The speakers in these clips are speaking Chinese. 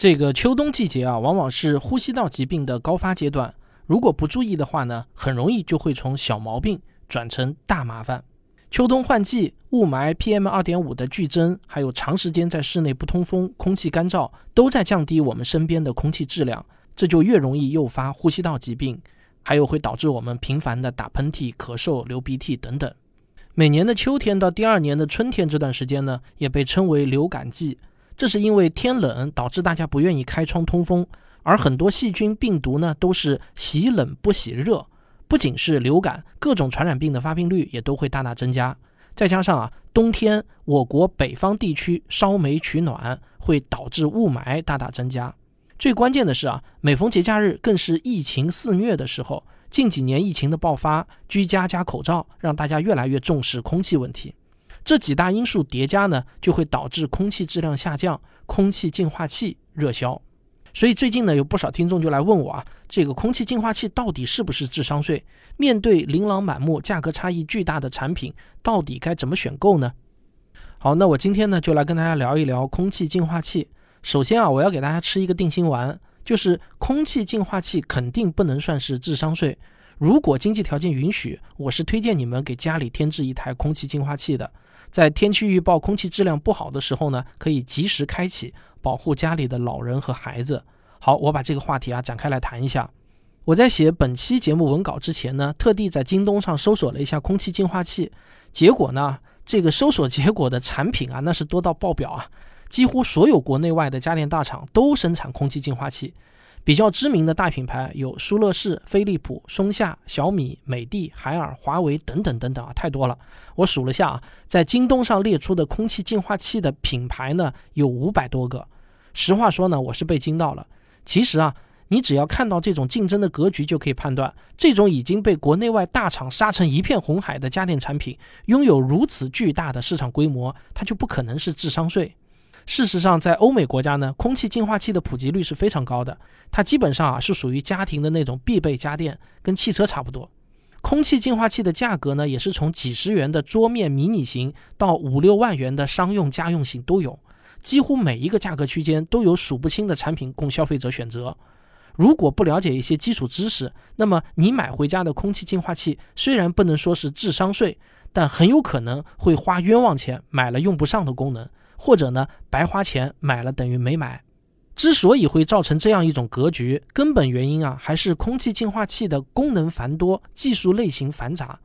这个秋冬季节啊，往往是呼吸道疾病的高发阶段。如果不注意的话呢，很容易就会从小毛病转成大麻烦。秋冬换季，雾霾、PM 二点五的剧增，还有长时间在室内不通风、空气干燥，都在降低我们身边的空气质量，这就越容易诱发呼吸道疾病，还有会导致我们频繁的打喷嚏、咳嗽、流鼻涕等等。每年的秋天到第二年的春天这段时间呢，也被称为流感季，这是因为天冷导致大家不愿意开窗通风，而很多细菌、病毒呢都是喜冷不喜热。不仅是流感，各种传染病的发病率也都会大大增加。再加上啊，冬天我国北方地区烧煤取暖，会导致雾霾大大增加。最关键的是啊，每逢节假日更是疫情肆虐的时候。近几年疫情的爆发，居家加口罩，让大家越来越重视空气问题。这几大因素叠加呢，就会导致空气质量下降，空气净化器热销。所以最近呢，有不少听众就来问我啊，这个空气净化器到底是不是智商税？面对琳琅满目、价格差异巨大的产品，到底该怎么选购呢？好，那我今天呢，就来跟大家聊一聊空气净化器。首先啊，我要给大家吃一个定心丸，就是空气净化器肯定不能算是智商税。如果经济条件允许，我是推荐你们给家里添置一台空气净化器的。在天气预报空气质量不好的时候呢，可以及时开启。保护家里的老人和孩子。好，我把这个话题啊展开来谈一下。我在写本期节目文稿之前呢，特地在京东上搜索了一下空气净化器，结果呢，这个搜索结果的产品啊，那是多到爆表啊！几乎所有国内外的家电大厂都生产空气净化器。比较知名的大品牌有舒乐士、飞利浦、松下、小米、美的、海尔、华为等等等等啊，太多了。我数了下啊，在京东上列出的空气净化器的品牌呢，有五百多个。实话说呢，我是被惊到了。其实啊，你只要看到这种竞争的格局，就可以判断，这种已经被国内外大厂杀成一片红海的家电产品，拥有如此巨大的市场规模，它就不可能是智商税。事实上，在欧美国家呢，空气净化器的普及率是非常高的。它基本上啊是属于家庭的那种必备家电，跟汽车差不多。空气净化器的价格呢，也是从几十元的桌面迷你型到五六万元的商用家用型都有，几乎每一个价格区间都有数不清的产品供消费者选择。如果不了解一些基础知识，那么你买回家的空气净化器虽然不能说是智商税，但很有可能会花冤枉钱买了用不上的功能。或者呢，白花钱买了等于没买。之所以会造成这样一种格局，根本原因啊，还是空气净化器的功能繁多，技术类型繁杂。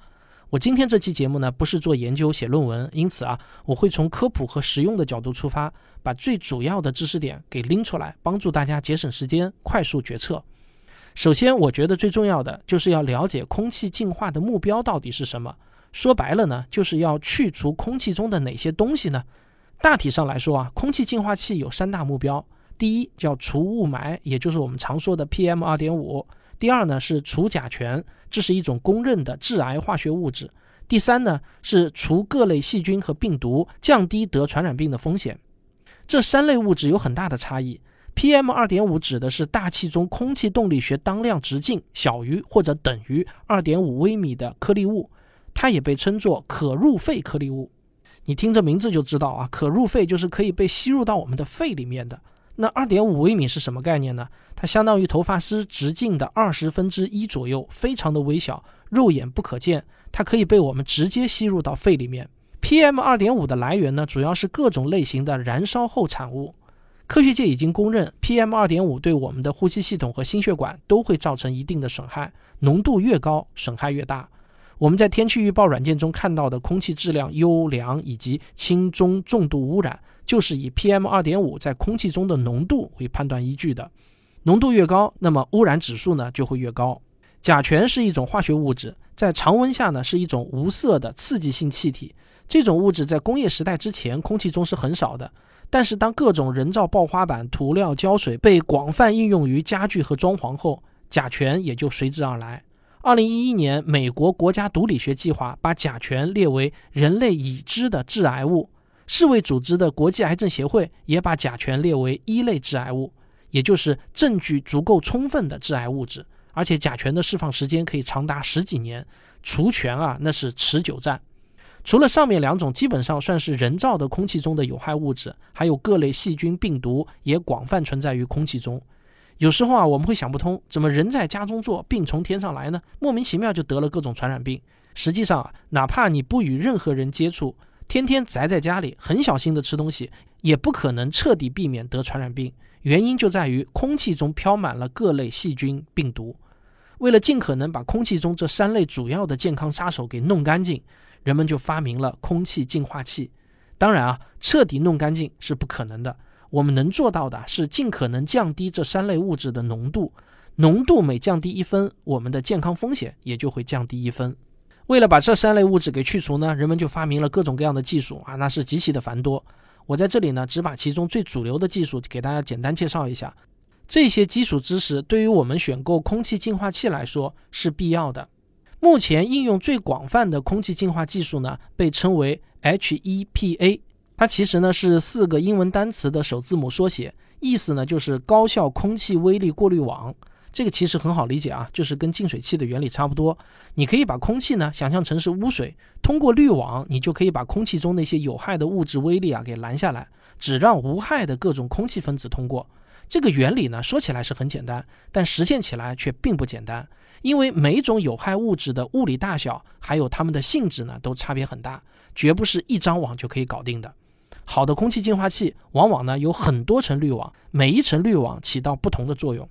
我今天这期节目呢，不是做研究写论文，因此啊，我会从科普和实用的角度出发，把最主要的知识点给拎出来，帮助大家节省时间，快速决策。首先，我觉得最重要的就是要了解空气净化的目标到底是什么。说白了呢，就是要去除空气中的哪些东西呢？大体上来说啊，空气净化器有三大目标：第一叫除雾霾，也就是我们常说的 PM 二点五；第二呢是除甲醛，这是一种公认的致癌化学物质；第三呢是除各类细菌和病毒，降低得传染病的风险。这三类物质有很大的差异。PM 二点五指的是大气中空气动力学当量直径小于或者等于二点五微米的颗粒物，它也被称作可入肺颗粒物。你听这名字就知道啊，可入肺就是可以被吸入到我们的肺里面的。那二点五微米是什么概念呢？它相当于头发丝直径的二十分之一左右，非常的微小，肉眼不可见。它可以被我们直接吸入到肺里面。PM 二点五的来源呢，主要是各种类型的燃烧后产物。科学界已经公认，PM 二点五对我们的呼吸系统和心血管都会造成一定的损害，浓度越高，损害越大。我们在天气预报软件中看到的空气质量优良以及轻中重度污染，就是以 PM 二点五在空气中的浓度为判断依据的。浓度越高，那么污染指数呢就会越高。甲醛是一种化学物质，在常温下呢是一种无色的刺激性气体。这种物质在工业时代之前空气中是很少的，但是当各种人造爆花板、涂料、胶水被广泛应用于家具和装潢后，甲醛也就随之而来。二零一一年，美国国家毒理学计划把甲醛列为人类已知的致癌物。世卫组织的国际癌症协会也把甲醛列为一类致癌物，也就是证据足够充分的致癌物质。而且甲醛的释放时间可以长达十几年，除醛啊那是持久战。除了上面两种基本上算是人造的空气中的有害物质，还有各类细菌、病毒也广泛存在于空气中。有时候啊，我们会想不通，怎么人在家中坐，病从天上来呢？莫名其妙就得了各种传染病。实际上啊，哪怕你不与任何人接触，天天宅在家里，很小心的吃东西，也不可能彻底避免得传染病。原因就在于空气中飘满了各类细菌、病毒。为了尽可能把空气中这三类主要的健康杀手给弄干净，人们就发明了空气净化器。当然啊，彻底弄干净是不可能的。我们能做到的是尽可能降低这三类物质的浓度，浓度每降低一分，我们的健康风险也就会降低一分。为了把这三类物质给去除呢，人们就发明了各种各样的技术啊，那是极其的繁多。我在这里呢，只把其中最主流的技术给大家简单介绍一下。这些基础知识对于我们选购空气净化器来说是必要的。目前应用最广泛的空气净化技术呢，被称为 HEPA。它其实呢是四个英文单词的首字母缩写，意思呢就是高效空气微粒过滤网。这个其实很好理解啊，就是跟净水器的原理差不多。你可以把空气呢想象成是污水，通过滤网，你就可以把空气中那些有害的物质微粒啊给拦下来，只让无害的各种空气分子通过。这个原理呢说起来是很简单，但实现起来却并不简单，因为每种有害物质的物理大小还有它们的性质呢都差别很大，绝不是一张网就可以搞定的。好的空气净化器往往呢有很多层滤网，每一层滤网起到不同的作用。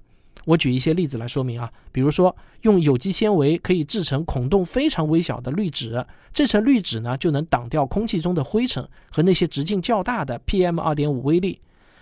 我举一些例子来说明啊，比如说用有机纤维可以制成孔洞非常微小的滤纸，这层滤纸呢就能挡掉空气中的灰尘和那些直径较大的 PM 二点五微粒。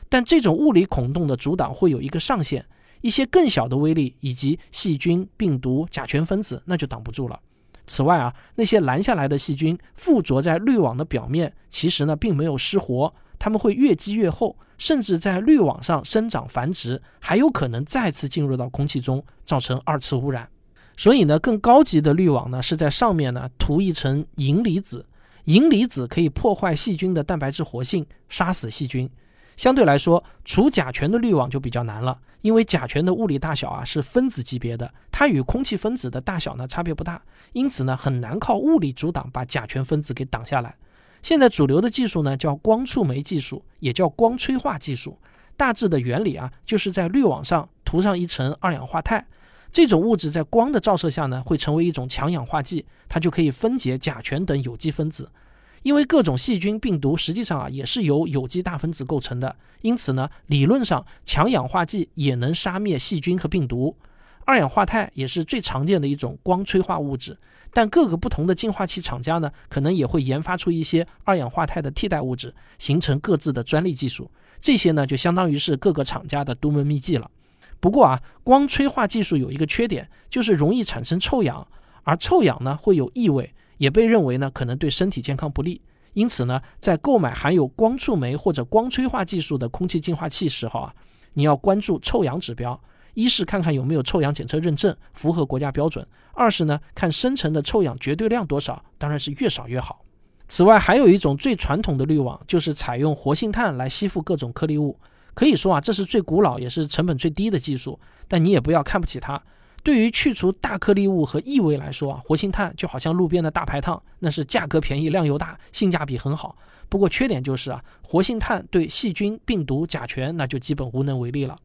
但这种物理孔洞的阻挡会有一个上限，一些更小的微粒以及细菌、病毒、甲醛分子那就挡不住了。此外啊，那些拦下来的细菌附着在滤网的表面，其实呢并没有失活，它们会越积越厚，甚至在滤网上生长繁殖，还有可能再次进入到空气中，造成二次污染。所以呢，更高级的滤网呢是在上面呢涂一层银离子，银离子可以破坏细菌的蛋白质活性，杀死细菌。相对来说，除甲醛的滤网就比较难了，因为甲醛的物理大小啊是分子级别的，它与空气分子的大小呢差别不大，因此呢很难靠物理阻挡把甲醛分子给挡下来。现在主流的技术呢叫光触媒技术，也叫光催化技术。大致的原理啊就是在滤网上涂上一层二氧化钛，这种物质在光的照射下呢会成为一种强氧化剂，它就可以分解甲醛等有机分子。因为各种细菌、病毒实际上啊也是由有机大分子构成的，因此呢，理论上强氧化剂也能杀灭细菌和病毒。二氧化钛也是最常见的一种光催化物质，但各个不同的净化器厂家呢，可能也会研发出一些二氧化钛的替代物质，形成各自的专利技术。这些呢，就相当于是各个厂家的独门秘技了。不过啊，光催化技术有一个缺点，就是容易产生臭氧，而臭氧呢会有异味。也被认为呢可能对身体健康不利，因此呢，在购买含有光触媒或者光催化技术的空气净化器时候啊，你要关注臭氧指标，一是看看有没有臭氧检测认证，符合国家标准；二是呢，看生成的臭氧绝对量多少，当然是越少越好。此外，还有一种最传统的滤网，就是采用活性炭来吸附各种颗粒物。可以说啊，这是最古老也是成本最低的技术，但你也不要看不起它。对于去除大颗粒物和异味来说啊，活性炭就好像路边的大排档，那是价格便宜、量又大，性价比很好。不过缺点就是啊，活性炭对细菌、病毒、甲醛那就基本无能为力了。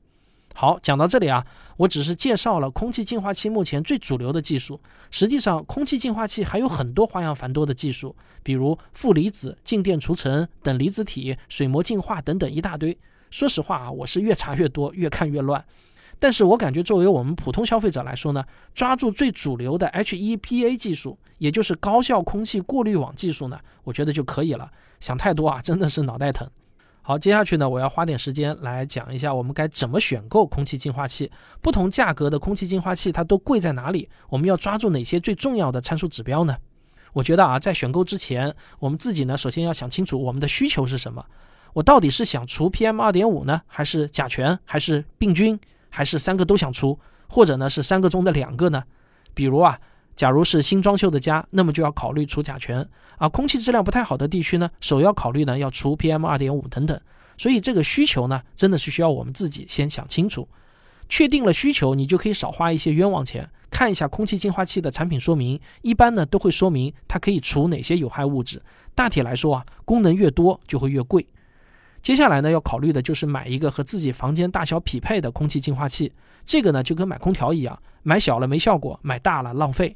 好，讲到这里啊，我只是介绍了空气净化器目前最主流的技术。实际上，空气净化器还有很多花样繁多的技术，比如负离子、静电除尘、等离子体、水膜净化等等一大堆。说实话啊，我是越查越多，越看越乱。但是我感觉，作为我们普通消费者来说呢，抓住最主流的 HEPA 技术，也就是高效空气过滤网技术呢，我觉得就可以了。想太多啊，真的是脑袋疼。好，接下去呢，我要花点时间来讲一下我们该怎么选购空气净化器。不同价格的空气净化器它都贵在哪里？我们要抓住哪些最重要的参数指标呢？我觉得啊，在选购之前，我们自己呢，首先要想清楚我们的需求是什么。我到底是想除 PM 二点五呢，还是甲醛，还是病菌？还是三个都想出，或者呢是三个中的两个呢？比如啊，假如是新装修的家，那么就要考虑除甲醛啊；空气质量不太好的地区呢，首要考虑呢要除 PM 二点五等等。所以这个需求呢，真的是需要我们自己先想清楚。确定了需求，你就可以少花一些冤枉钱。看一下空气净化器的产品说明，一般呢都会说明它可以除哪些有害物质。大体来说啊，功能越多就会越贵。接下来呢，要考虑的就是买一个和自己房间大小匹配的空气净化器。这个呢就跟买空调一样，买小了没效果，买大了浪费。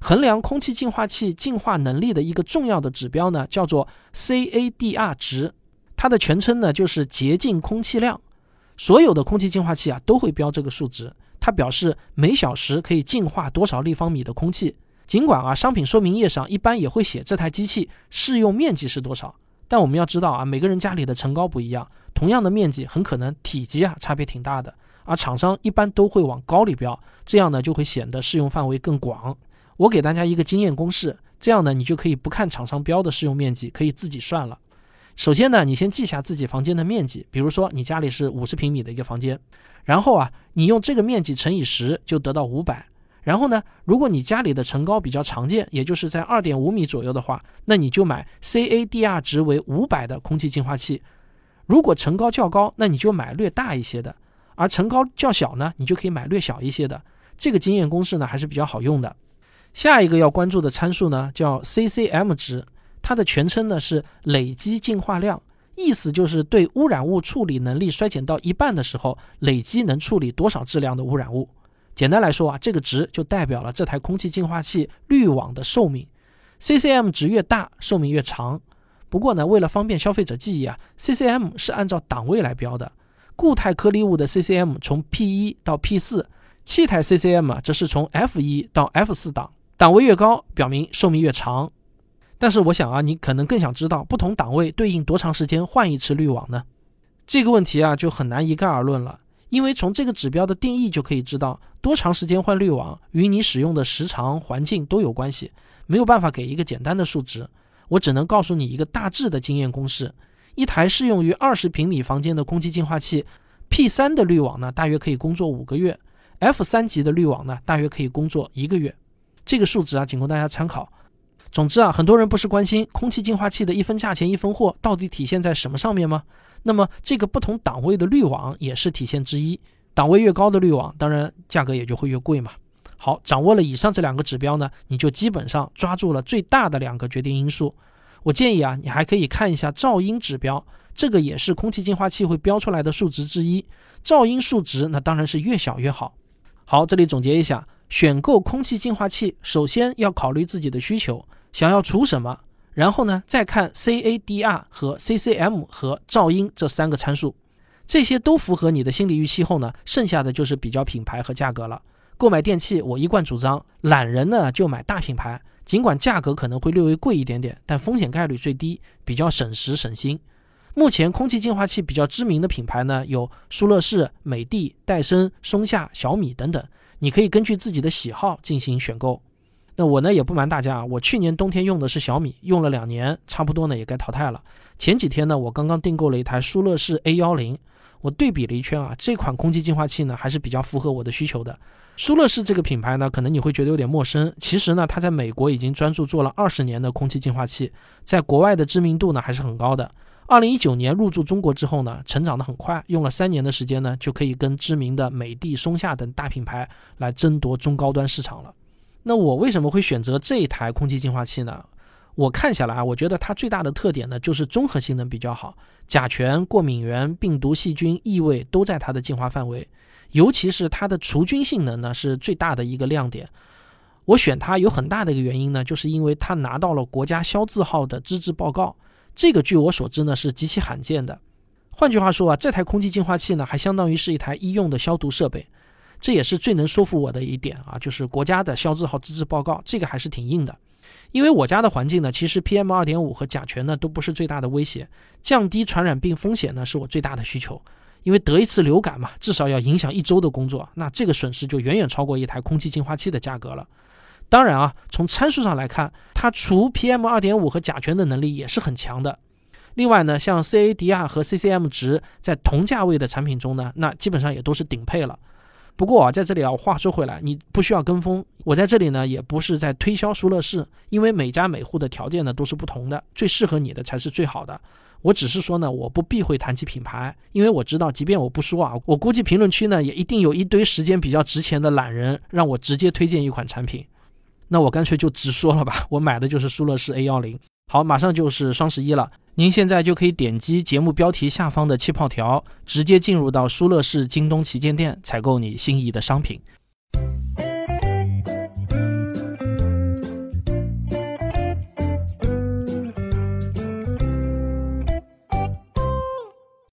衡量空气净化器净化能力的一个重要的指标呢，叫做 CADR 值，它的全称呢就是洁净空气量。所有的空气净化器啊都会标这个数值，它表示每小时可以净化多少立方米的空气。尽管啊商品说明页上一般也会写这台机器适用面积是多少，但我们要知道啊每个人家里的层高不一样，同样的面积很可能体积啊差别挺大的。而厂商一般都会往高里标，这样呢就会显得适用范围更广。我给大家一个经验公式，这样呢你就可以不看厂商标的适用面积，可以自己算了。首先呢，你先记下自己房间的面积，比如说你家里是五十平米的一个房间，然后啊你用这个面积乘以十就得到五百。然后呢，如果你家里的层高比较常见，也就是在二点五米左右的话，那你就买 CADR 值为五百的空气净化器。如果层高较高，那你就买略大一些的。而层高较小呢，你就可以买略小一些的。这个经验公式呢还是比较好用的。下一个要关注的参数呢叫 CCM 值，它的全称呢是累积净化量，意思就是对污染物处理能力衰减到一半的时候，累积能处理多少质量的污染物。简单来说啊，这个值就代表了这台空气净化器滤网的寿命。CCM 值越大，寿命越长。不过呢，为了方便消费者记忆啊，CCM 是按照档位来标的。固态颗粒物的 CCM 从 P1 到 P4，气态 CCM 啊则是从 F1 到 F4 档，档位越高，表明寿命越长。但是我想啊，你可能更想知道不同档位对应多长时间换一次滤网呢？这个问题啊就很难一概而论了，因为从这个指标的定义就可以知道，多长时间换滤网与你使用的时长、环境都有关系，没有办法给一个简单的数值。我只能告诉你一个大致的经验公式。一台适用于二十平米房间的空气净化器，P 三的滤网呢，大约可以工作五个月；F 三级的滤网呢，大约可以工作一个月。这个数值啊，仅供大家参考。总之啊，很多人不是关心空气净化器的一分价钱一分货到底体现在什么上面吗？那么这个不同档位的滤网也是体现之一。档位越高的滤网，当然价格也就会越贵嘛。好，掌握了以上这两个指标呢，你就基本上抓住了最大的两个决定因素。我建议啊，你还可以看一下噪音指标，这个也是空气净化器会标出来的数值之一。噪音数值那当然是越小越好。好，这里总结一下，选购空气净化器，首先要考虑自己的需求，想要除什么，然后呢再看 CADR 和 CCM 和噪音这三个参数，这些都符合你的心理预期后呢，剩下的就是比较品牌和价格了。购买电器，我一贯主张，懒人呢就买大品牌。尽管价格可能会略微贵一点点，但风险概率最低，比较省时省心。目前空气净化器比较知名的品牌呢，有舒乐士、美的、戴森、松下、小米等等。你可以根据自己的喜好进行选购。那我呢也不瞒大家啊，我去年冬天用的是小米，用了两年，差不多呢也该淘汰了。前几天呢，我刚刚订购了一台舒乐士 A 幺零，我对比了一圈啊，这款空气净化器呢还是比较符合我的需求的。舒乐士这个品牌呢，可能你会觉得有点陌生。其实呢，它在美国已经专注做了二十年的空气净化器，在国外的知名度呢还是很高的。二零一九年入驻中国之后呢，成长得很快，用了三年的时间呢，就可以跟知名的美的、松下等大品牌来争夺中高端市场了。那我为什么会选择这一台空气净化器呢？我看下来啊，我觉得它最大的特点呢，就是综合性能比较好，甲醛、过敏源、病毒、细菌、异味都在它的净化范围。尤其是它的除菌性能呢，是最大的一个亮点。我选它有很大的一个原因呢，就是因为它拿到了国家消字号的资质报告，这个据我所知呢是极其罕见的。换句话说啊，这台空气净化器呢，还相当于是一台医用的消毒设备，这也是最能说服我的一点啊，就是国家的消字号资质报告，这个还是挺硬的。因为我家的环境呢，其实 PM 二点五和甲醛呢都不是最大的威胁，降低传染病风险呢是我最大的需求。因为得一次流感嘛，至少要影响一周的工作，那这个损失就远远超过一台空气净化器的价格了。当然啊，从参数上来看，它除 PM 二点五和甲醛的能力也是很强的。另外呢，像 CADR 和 CCM 值在同价位的产品中呢，那基本上也都是顶配了。不过啊，在这里啊，话说回来，你不需要跟风。我在这里呢，也不是在推销舒乐士，因为每家每户的条件呢都是不同的，最适合你的才是最好的。我只是说呢，我不避讳谈起品牌，因为我知道，即便我不说啊，我估计评论区呢也一定有一堆时间比较值钱的懒人，让我直接推荐一款产品。那我干脆就直说了吧，我买的就是舒乐士 A 幺零。好，马上就是双十一了，您现在就可以点击节目标题下方的气泡条，直接进入到舒乐氏京东旗舰店采购你心仪的商品。